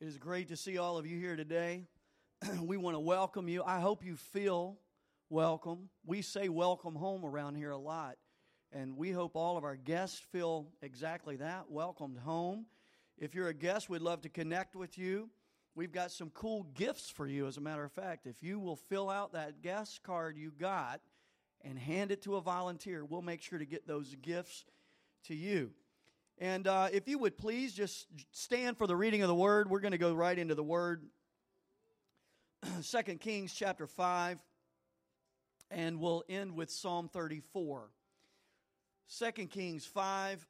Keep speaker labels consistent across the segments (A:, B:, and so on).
A: It is great to see all of you here today. we want to welcome you. I hope you feel welcome. We say welcome home around here a lot, and we hope all of our guests feel exactly that welcomed home. If you're a guest, we'd love to connect with you. We've got some cool gifts for you, as a matter of fact. If you will fill out that guest card you got and hand it to a volunteer, we'll make sure to get those gifts to you. And uh, if you would please just stand for the reading of the word, we're going to go right into the word. Second Kings chapter 5, and we'll end with Psalm 34. Second Kings 5,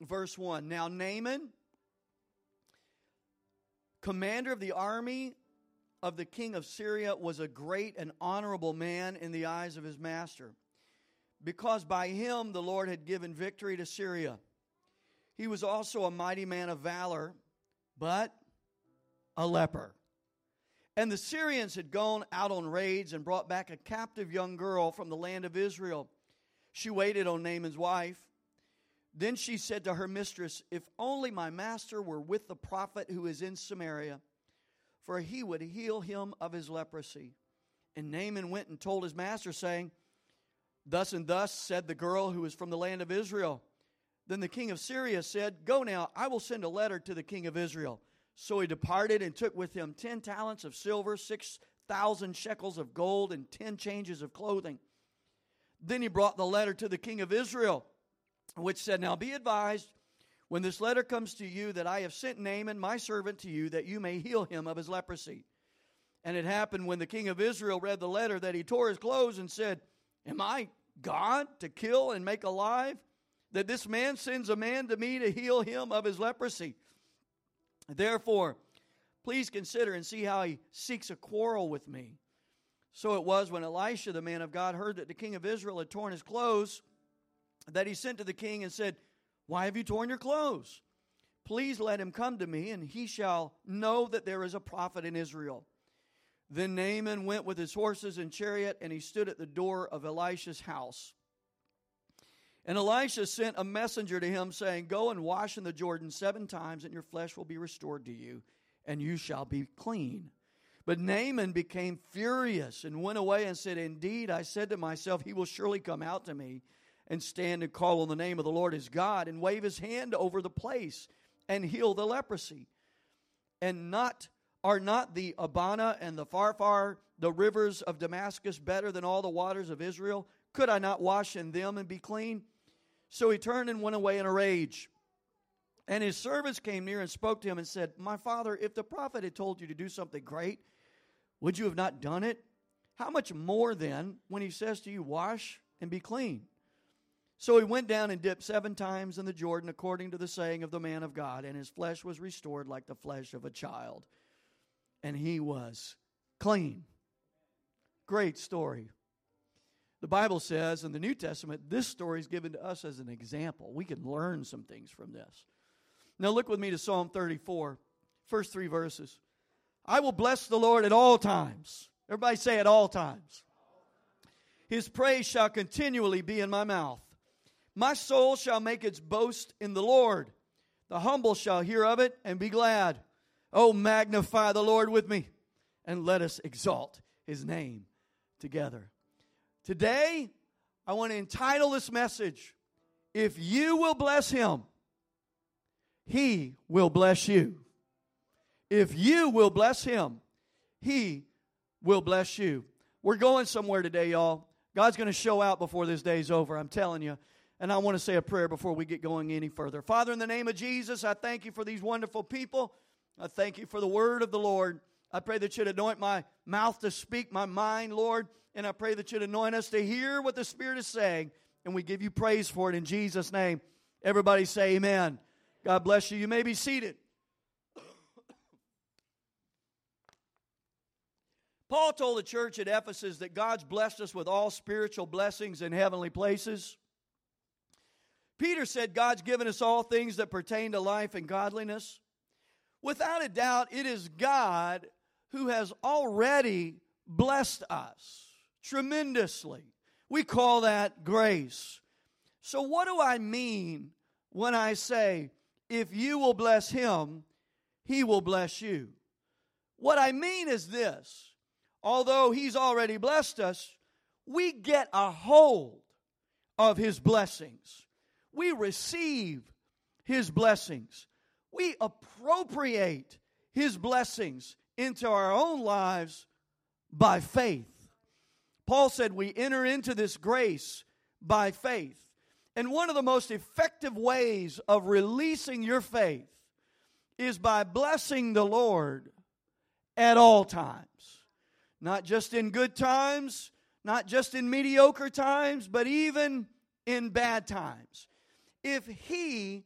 A: verse 1. Now, Naaman, commander of the army of the king of Syria, was a great and honorable man in the eyes of his master, because by him the Lord had given victory to Syria. He was also a mighty man of valor, but a leper. And the Syrians had gone out on raids and brought back a captive young girl from the land of Israel. She waited on Naaman's wife. Then she said to her mistress, If only my master were with the prophet who is in Samaria, for he would heal him of his leprosy. And Naaman went and told his master, saying, Thus and thus said the girl who is from the land of Israel. Then the king of Syria said, Go now, I will send a letter to the king of Israel. So he departed and took with him ten talents of silver, six thousand shekels of gold, and ten changes of clothing. Then he brought the letter to the king of Israel, which said, Now be advised, when this letter comes to you, that I have sent Naaman, my servant, to you, that you may heal him of his leprosy. And it happened when the king of Israel read the letter that he tore his clothes and said, Am I God to kill and make alive? That this man sends a man to me to heal him of his leprosy. Therefore, please consider and see how he seeks a quarrel with me. So it was when Elisha, the man of God, heard that the king of Israel had torn his clothes, that he sent to the king and said, Why have you torn your clothes? Please let him come to me, and he shall know that there is a prophet in Israel. Then Naaman went with his horses and chariot, and he stood at the door of Elisha's house. And Elisha sent a messenger to him, saying, Go and wash in the Jordan seven times, and your flesh will be restored to you, and you shall be clean. But Naaman became furious and went away and said, Indeed, I said to myself, He will surely come out to me and stand and call on the name of the Lord his God and wave his hand over the place and heal the leprosy. And not are not the Abana and the Pharpar, the rivers of Damascus, better than all the waters of Israel? Could I not wash in them and be clean? So he turned and went away in a rage. And his servants came near and spoke to him and said, My father, if the prophet had told you to do something great, would you have not done it? How much more then when he says to you, Wash and be clean? So he went down and dipped seven times in the Jordan, according to the saying of the man of God, and his flesh was restored like the flesh of a child. And he was clean. Great story. The Bible says in the New Testament, this story is given to us as an example. We can learn some things from this. Now, look with me to Psalm 34, first three verses. I will bless the Lord at all times. Everybody say at all times. His praise shall continually be in my mouth. My soul shall make its boast in the Lord. The humble shall hear of it and be glad. Oh, magnify the Lord with me, and let us exalt his name together. Today, I want to entitle this message If You Will Bless Him, He Will Bless You. If you will bless Him, He will bless you. We're going somewhere today, y'all. God's going to show out before this day's over, I'm telling you. And I want to say a prayer before we get going any further. Father, in the name of Jesus, I thank you for these wonderful people. I thank you for the word of the Lord. I pray that you'd anoint my mouth to speak, my mind, Lord. And I pray that you'd anoint us to hear what the Spirit is saying. And we give you praise for it in Jesus' name. Everybody say amen. God bless you. You may be seated. Paul told the church at Ephesus that God's blessed us with all spiritual blessings in heavenly places. Peter said God's given us all things that pertain to life and godliness. Without a doubt, it is God who has already blessed us tremendously. We call that grace. So, what do I mean when I say, if you will bless him, he will bless you. What I mean is this although he's already blessed us, we get a hold of his blessings. We receive his blessings. We appropriate his blessings into our own lives by faith. Paul said we enter into this grace by faith. And one of the most effective ways of releasing your faith is by blessing the Lord at all times. Not just in good times, not just in mediocre times, but even in bad times. If He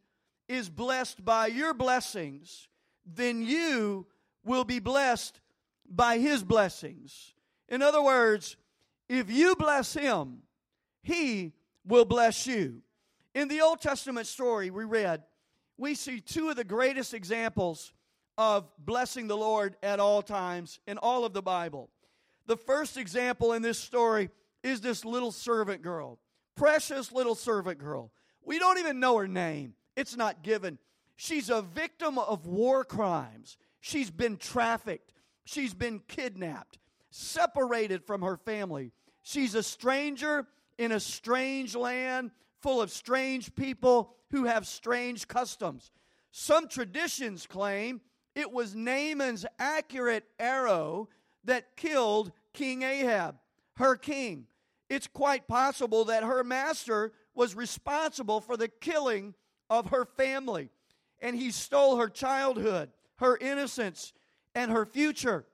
A: is blessed by your blessings, then you will be blessed by His blessings. In other words, if you bless Him, He will bless you. In the Old Testament story we read, we see two of the greatest examples of blessing the Lord at all times in all of the Bible. The first example in this story is this little servant girl, precious little servant girl. We don't even know her name, it's not given. She's a victim of war crimes. She's been trafficked, she's been kidnapped, separated from her family. She's a stranger in a strange land full of strange people who have strange customs. Some traditions claim it was Naaman's accurate arrow that killed King Ahab, her king. It's quite possible that her master was responsible for the killing of her family, and he stole her childhood, her innocence, and her future.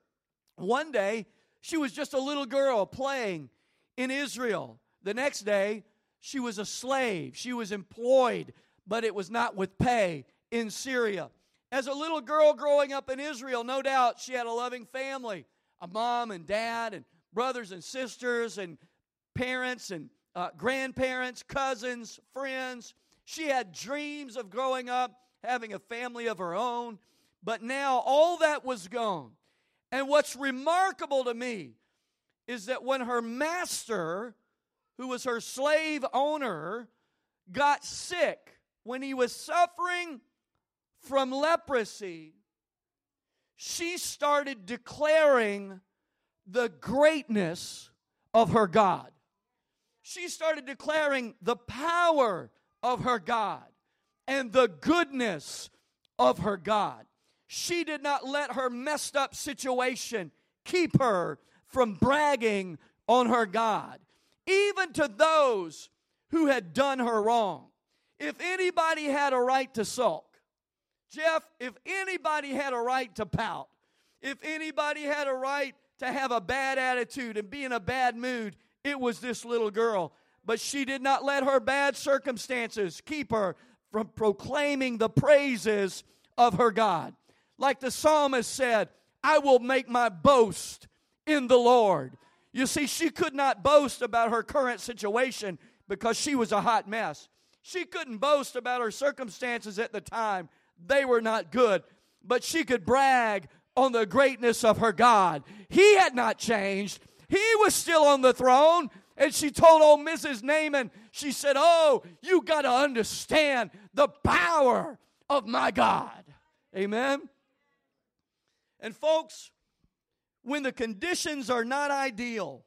A: One day, she was just a little girl playing in Israel. The next day, she was a slave. She was employed, but it was not with pay in Syria. As a little girl growing up in Israel, no doubt she had a loving family a mom and dad, and brothers and sisters, and parents and uh, grandparents, cousins, friends. She had dreams of growing up, having a family of her own. But now all that was gone. And what's remarkable to me is that when her master who was her slave owner, got sick when he was suffering from leprosy, she started declaring the greatness of her God. She started declaring the power of her God and the goodness of her God. She did not let her messed up situation keep her from bragging on her God even to those who had done her wrong. If anybody had a right to sulk, Jeff, if anybody had a right to pout, if anybody had a right to have a bad attitude and be in a bad mood, it was this little girl. But she did not let her bad circumstances keep her from proclaiming the praises of her God. Like the psalmist said, I will make my boast in the Lord. You see, she could not boast about her current situation because she was a hot mess. She couldn't boast about her circumstances at the time, they were not good. But she could brag on the greatness of her God. He had not changed, He was still on the throne. And she told old Mrs. Naaman, she said, Oh, you got to understand the power of my God. Amen. And folks, when the conditions are not ideal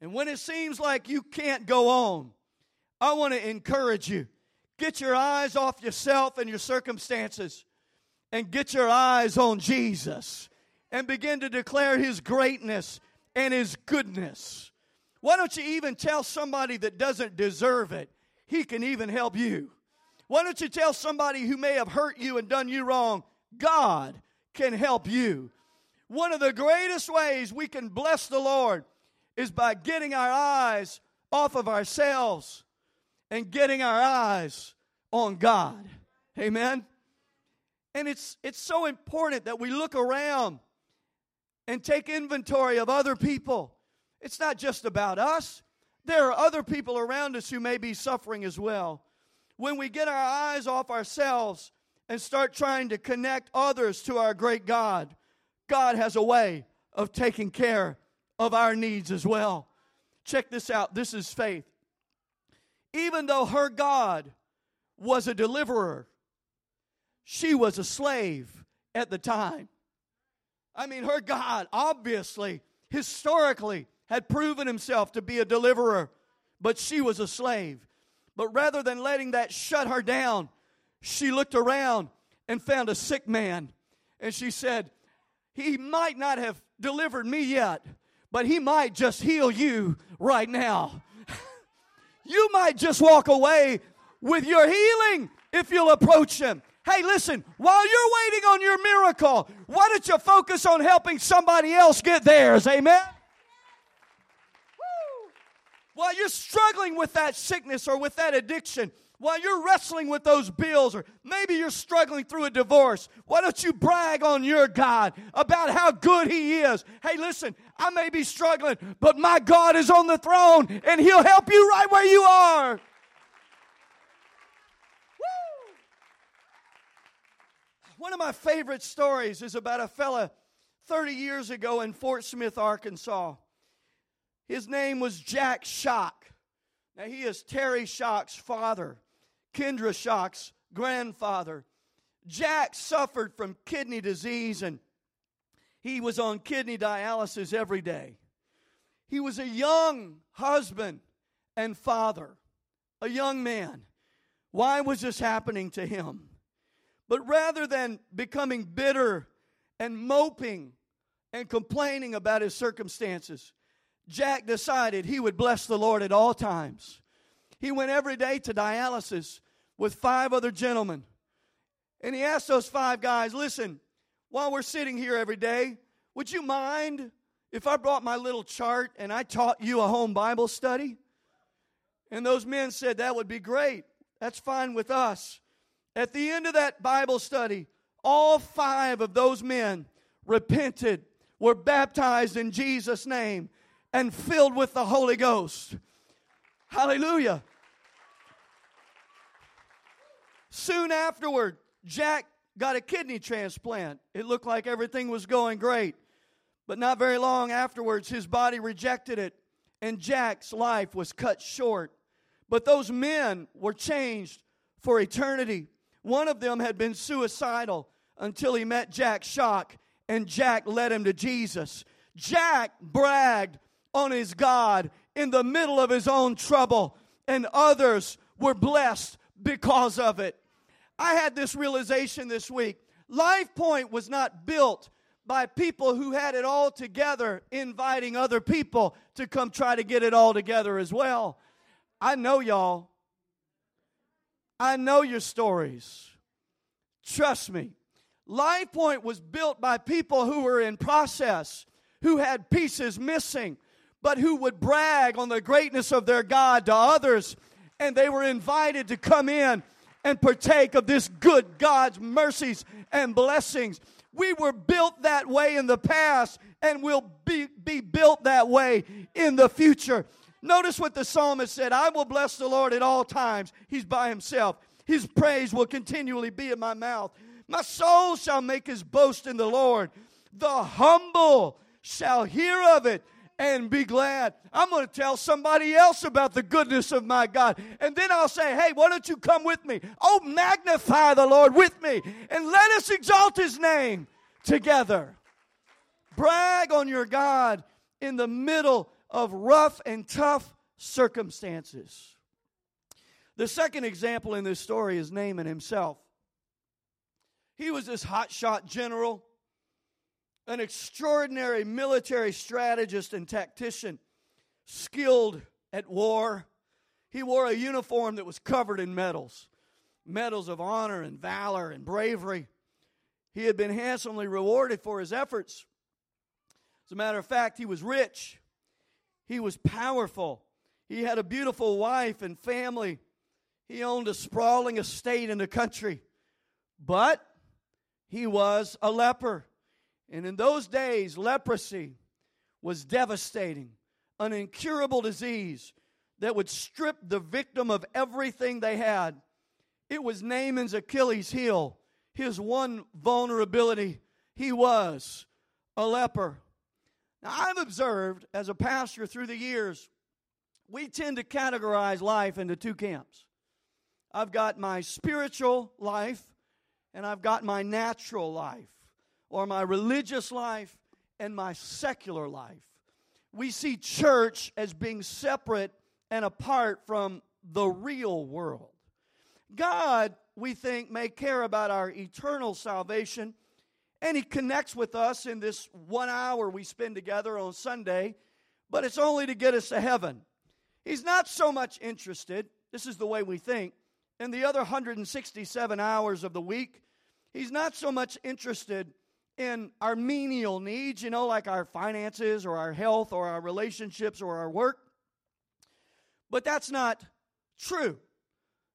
A: and when it seems like you can't go on, I want to encourage you. Get your eyes off yourself and your circumstances and get your eyes on Jesus and begin to declare his greatness and his goodness. Why don't you even tell somebody that doesn't deserve it? He can even help you. Why don't you tell somebody who may have hurt you and done you wrong? God can help you. One of the greatest ways we can bless the Lord is by getting our eyes off of ourselves and getting our eyes on God. Amen. And it's it's so important that we look around and take inventory of other people. It's not just about us. There are other people around us who may be suffering as well. When we get our eyes off ourselves and start trying to connect others to our great God, God has a way of taking care of our needs as well. Check this out. This is faith. Even though her God was a deliverer, she was a slave at the time. I mean, her God obviously, historically, had proven himself to be a deliverer, but she was a slave. But rather than letting that shut her down, she looked around and found a sick man. And she said, He might not have delivered me yet, but He might just heal you right now. you might just walk away with your healing if you'll approach Him. Hey, listen, while you're waiting on your miracle, why don't you focus on helping somebody else get theirs? Amen? While you're struggling with that sickness or with that addiction, while you're wrestling with those bills, or maybe you're struggling through a divorce, why don't you brag on your God about how good He is? Hey, listen, I may be struggling, but my God is on the throne and He'll help you right where you are. One of my favorite stories is about a fella 30 years ago in Fort Smith, Arkansas. His name was Jack Shock. Now, he is Terry Shock's father, Kendra Shock's grandfather. Jack suffered from kidney disease and he was on kidney dialysis every day. He was a young husband and father, a young man. Why was this happening to him? But rather than becoming bitter and moping and complaining about his circumstances, Jack decided he would bless the Lord at all times. He went every day to dialysis with five other gentlemen. And he asked those five guys, listen, while we're sitting here every day, would you mind if I brought my little chart and I taught you a home Bible study? And those men said, that would be great. That's fine with us. At the end of that Bible study, all five of those men repented, were baptized in Jesus' name, and filled with the Holy Ghost. Hallelujah. Soon afterward, Jack got a kidney transplant. It looked like everything was going great. But not very long afterwards, his body rejected it, and Jack's life was cut short. But those men were changed for eternity. One of them had been suicidal until he met Jack Shock, and Jack led him to Jesus. Jack bragged on his God in the middle of his own trouble, and others were blessed because of it. I had this realization this week. Life Point was not built by people who had it all together, inviting other people to come try to get it all together as well. I know y'all. I know your stories. Trust me. Life Point was built by people who were in process, who had pieces missing, but who would brag on the greatness of their God to others. And they were invited to come in and partake of this good God's mercies and blessings. We were built that way in the past and will be, be built that way in the future. Notice what the psalmist said I will bless the Lord at all times. He's by himself. His praise will continually be in my mouth. My soul shall make his boast in the Lord. The humble shall hear of it and be glad. I'm going to tell somebody else about the goodness of my God. And then I'll say, hey, why don't you come with me? Oh, magnify the Lord with me and let us exalt his name together. Brag on your God in the middle of rough and tough circumstances. The second example in this story is Naaman himself. He was this hotshot general, an extraordinary military strategist and tactician, skilled at war. He wore a uniform that was covered in medals medals of honor and valor and bravery. He had been handsomely rewarded for his efforts. As a matter of fact, he was rich. He was powerful. He had a beautiful wife and family. He owned a sprawling estate in the country. But he was a leper. And in those days, leprosy was devastating, an incurable disease that would strip the victim of everything they had. It was Naaman's Achilles heel, his one vulnerability. He was a leper. Now, I've observed as a pastor through the years, we tend to categorize life into two camps. I've got my spiritual life and I've got my natural life. Or my religious life and my secular life. We see church as being separate and apart from the real world. God, we think, may care about our eternal salvation, and He connects with us in this one hour we spend together on Sunday, but it's only to get us to heaven. He's not so much interested, this is the way we think, in the other 167 hours of the week. He's not so much interested in our menial needs, you know, like our finances or our health or our relationships or our work. But that's not true.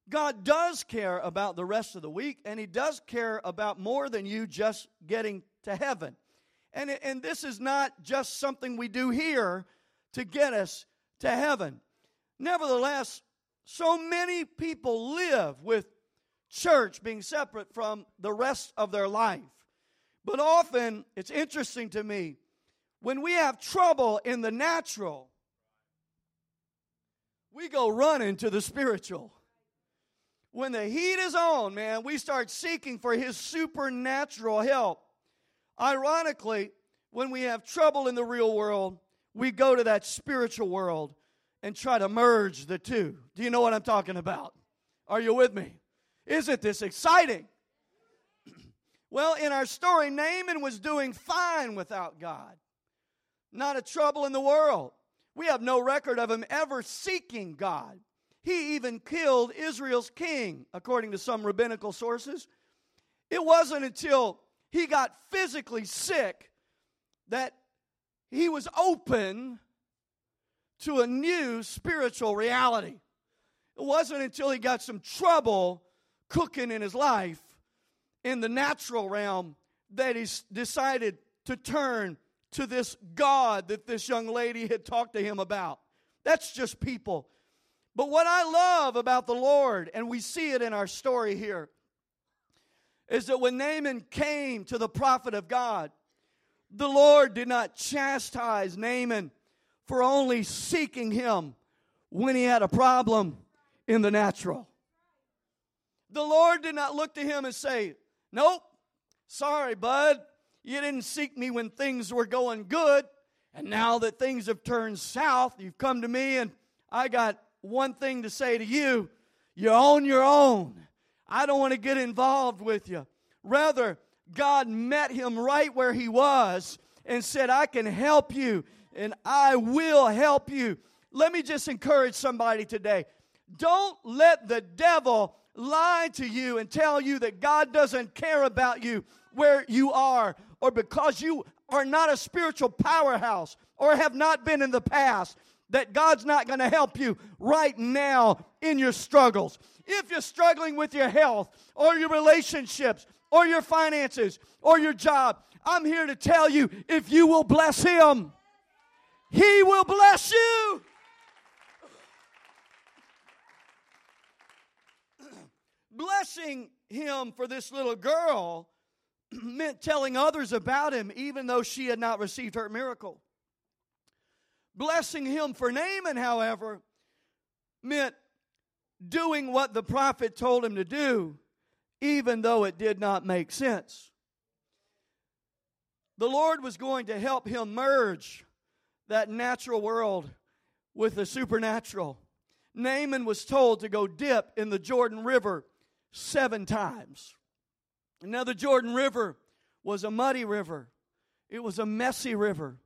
A: God does care about the rest of the week, and He does care about more than you just getting to heaven. And, and this is not just something we do here to get us to heaven. Nevertheless, so many people live with church being separate from the rest of their life. But often, it's interesting to me, when we have trouble in the natural, we go running to the spiritual. When the heat is on, man, we start seeking for His supernatural help. Ironically, when we have trouble in the real world, we go to that spiritual world and try to merge the two. Do you know what I'm talking about? Are you with me? Isn't this exciting? Well, in our story, Naaman was doing fine without God, not a trouble in the world. We have no record of him ever seeking God. He even killed Israel's king, according to some rabbinical sources. It wasn't until he got physically sick that he was open to a new spiritual reality. It wasn't until he got some trouble cooking in his life in the natural realm that he decided to turn to this God that this young lady had talked to him about. That's just people. But what I love about the Lord, and we see it in our story here, is that when Naaman came to the prophet of God, the Lord did not chastise Naaman for only seeking him when he had a problem in the natural. The Lord did not look to him and say, Nope, sorry, bud. You didn't seek me when things were going good. And now that things have turned south, you've come to me, and I got one thing to say to you you're on your own. I don't want to get involved with you. Rather, God met him right where he was and said, I can help you and I will help you. Let me just encourage somebody today. Don't let the devil lie to you and tell you that God doesn't care about you where you are or because you are not a spiritual powerhouse or have not been in the past that God's not going to help you right now in your struggles. If you're struggling with your health or your relationships or your finances or your job, I'm here to tell you if you will bless Him, He will bless you. Blessing him for this little girl meant telling others about him, even though she had not received her miracle. Blessing him for Naaman, however, meant doing what the prophet told him to do, even though it did not make sense. The Lord was going to help him merge that natural world with the supernatural. Naaman was told to go dip in the Jordan River seven times. Now, the Jordan River was a muddy river, it was a messy river.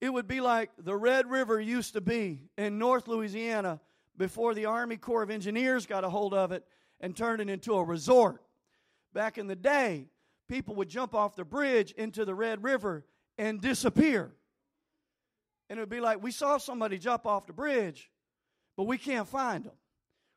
A: It would be like the Red River used to be in North Louisiana before the Army Corps of Engineers got a hold of it and turned it into a resort. Back in the day, people would jump off the bridge into the Red River and disappear. And it would be like, we saw somebody jump off the bridge, but we can't find them.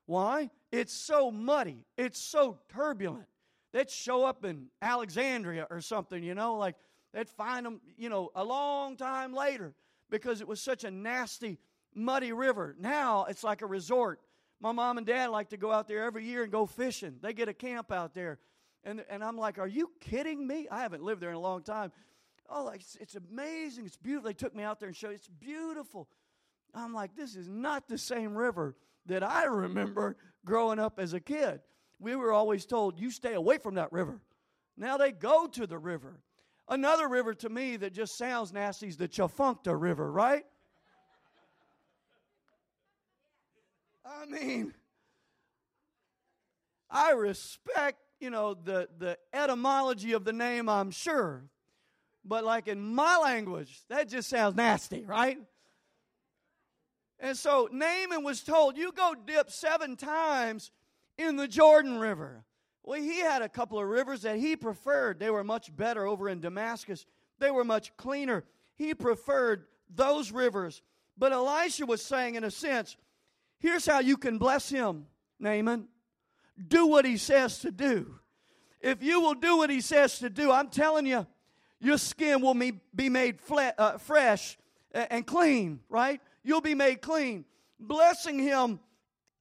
A: Why? It's so muddy, it's so turbulent. They'd show up in Alexandria or something, you know, like they'd find them, you know, a long time later because it was such a nasty, muddy river. Now it's like a resort. My mom and dad like to go out there every year and go fishing. They get a camp out there. And, and I'm like, are you kidding me? I haven't lived there in a long time. Oh, it's, it's amazing. It's beautiful. They took me out there and showed It's beautiful. I'm like, this is not the same river that I remember growing up as a kid. We were always told, you stay away from that river. Now they go to the river. Another river to me that just sounds nasty is the Tchefuncte River, right? I mean, I respect, you know, the, the etymology of the name, I'm sure. But like in my language, that just sounds nasty, right? And so Naaman was told, You go dip seven times in the Jordan River. Well, he had a couple of rivers that he preferred. They were much better over in Damascus, they were much cleaner. He preferred those rivers. But Elisha was saying, in a sense, here's how you can bless him, Naaman. Do what he says to do. If you will do what he says to do, I'm telling you, your skin will be made uh, fresh and clean, right? You'll be made clean. Blessing him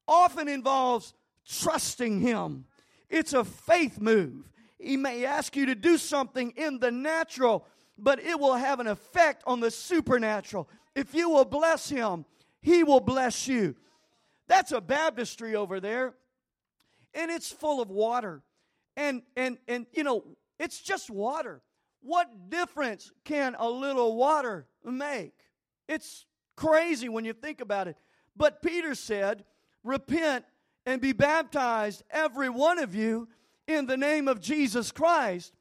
A: often involves trusting him. It's a faith move. He may ask you to do something in the natural, but it will have an effect on the supernatural. If you will bless him, he will bless you. That's a baptistry over there, and it's full of water. And and and you know, it's just water. What difference can a little water make? It's crazy when you think about it. But Peter said, Repent and be baptized, every one of you, in the name of Jesus Christ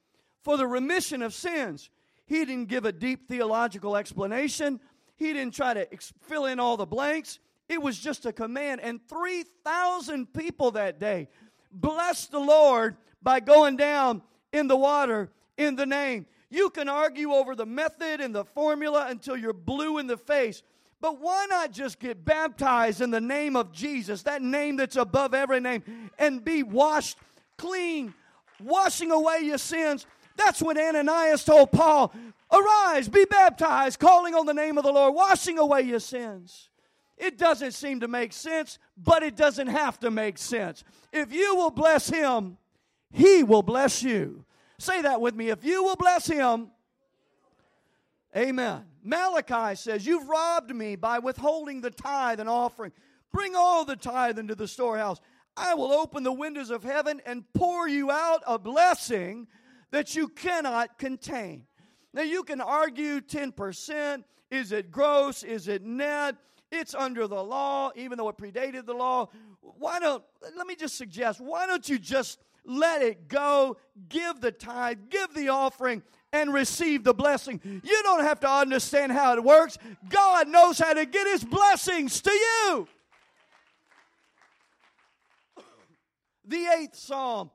A: for the remission of sins. He didn't give a deep theological explanation, he didn't try to fill in all the blanks. It was just a command. And 3,000 people that day blessed the Lord by going down in the water in the name. You can argue over the method and the formula until you're blue in the face. But why not just get baptized in the name of Jesus, that name that's above every name, and be washed clean, washing away your sins? That's what Ananias told Paul Arise, be baptized, calling on the name of the Lord, washing away your sins. It doesn't seem to make sense, but it doesn't have to make sense. If you will bless him, he will bless you. Say that with me. If you will bless him, amen. Malachi says, You've robbed me by withholding the tithe and offering. Bring all the tithe into the storehouse. I will open the windows of heaven and pour you out a blessing that you cannot contain. Now, you can argue 10%. Is it gross? Is it net? It's under the law, even though it predated the law. Why don't, let me just suggest, why don't you just let it go, give the tithe, give the offering, and receive the blessing. You don't have to understand how it works. God knows how to get his blessings to you. The eighth psalm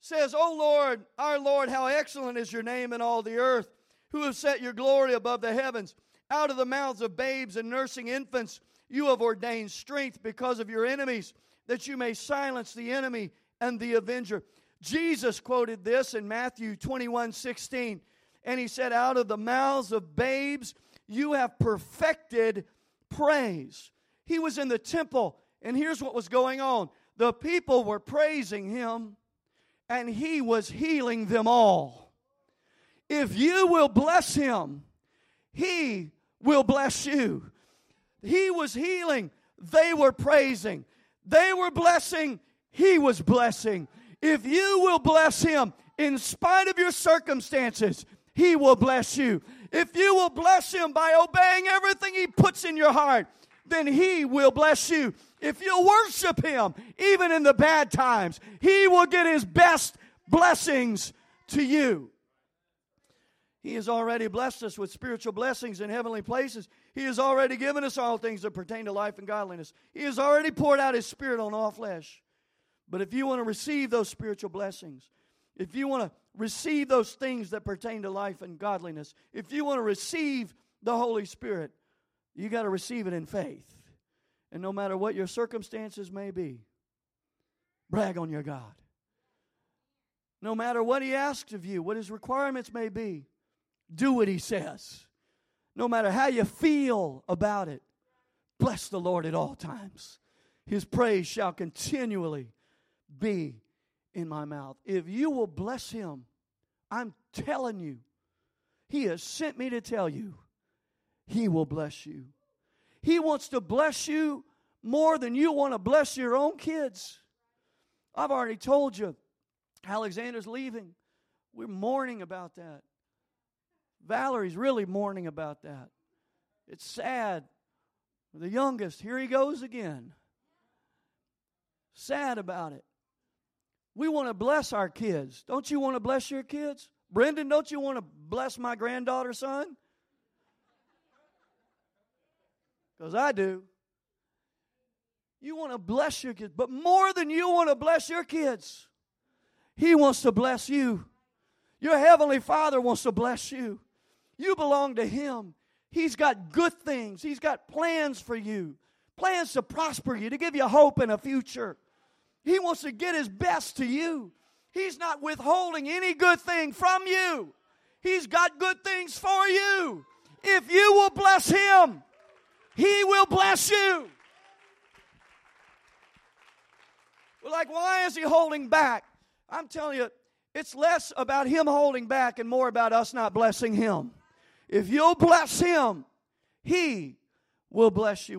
A: says, O Lord, our Lord, how excellent is your name in all the earth, who have set your glory above the heavens. Out of the mouths of babes and nursing infants, you have ordained strength because of your enemies, that you may silence the enemy and the avenger. Jesus quoted this in Matthew 21 16, and he said, Out of the mouths of babes you have perfected praise. He was in the temple, and here's what was going on the people were praising him, and he was healing them all. If you will bless him, he will bless you. He was healing, they were praising, they were blessing, he was blessing. If you will bless him in spite of your circumstances, he will bless you. If you will bless him by obeying everything he puts in your heart, then he will bless you. If you worship him, even in the bad times, he will get his best blessings to you. He has already blessed us with spiritual blessings in heavenly places. He has already given us all things that pertain to life and godliness. He has already poured out his spirit on all flesh. But if you want to receive those spiritual blessings, if you want to receive those things that pertain to life and godliness, if you want to receive the Holy Spirit, you got to receive it in faith. And no matter what your circumstances may be, brag on your God. No matter what He asks of you, what His requirements may be, do what He says. No matter how you feel about it, bless the Lord at all times. His praise shall continually be in my mouth. If you will bless him, I'm telling you, he has sent me to tell you, he will bless you. He wants to bless you more than you want to bless your own kids. I've already told you, Alexander's leaving. We're mourning about that. Valerie's really mourning about that. It's sad. The youngest, here he goes again. Sad about it. We want to bless our kids. Don't you want to bless your kids? Brendan, don't you want to bless my granddaughter, son? Because I do. You want to bless your kids, but more than you want to bless your kids, He wants to bless you. Your Heavenly Father wants to bless you. You belong to Him. He's got good things, He's got plans for you, plans to prosper you, to give you hope and a future. He wants to get His best to you. He's not withholding any good thing from you. He's got good things for you. If you will bless Him, He will bless you. Well, like, why is He holding back? I'm telling you, it's less about Him holding back and more about us not blessing Him. If you'll bless Him, He will bless you.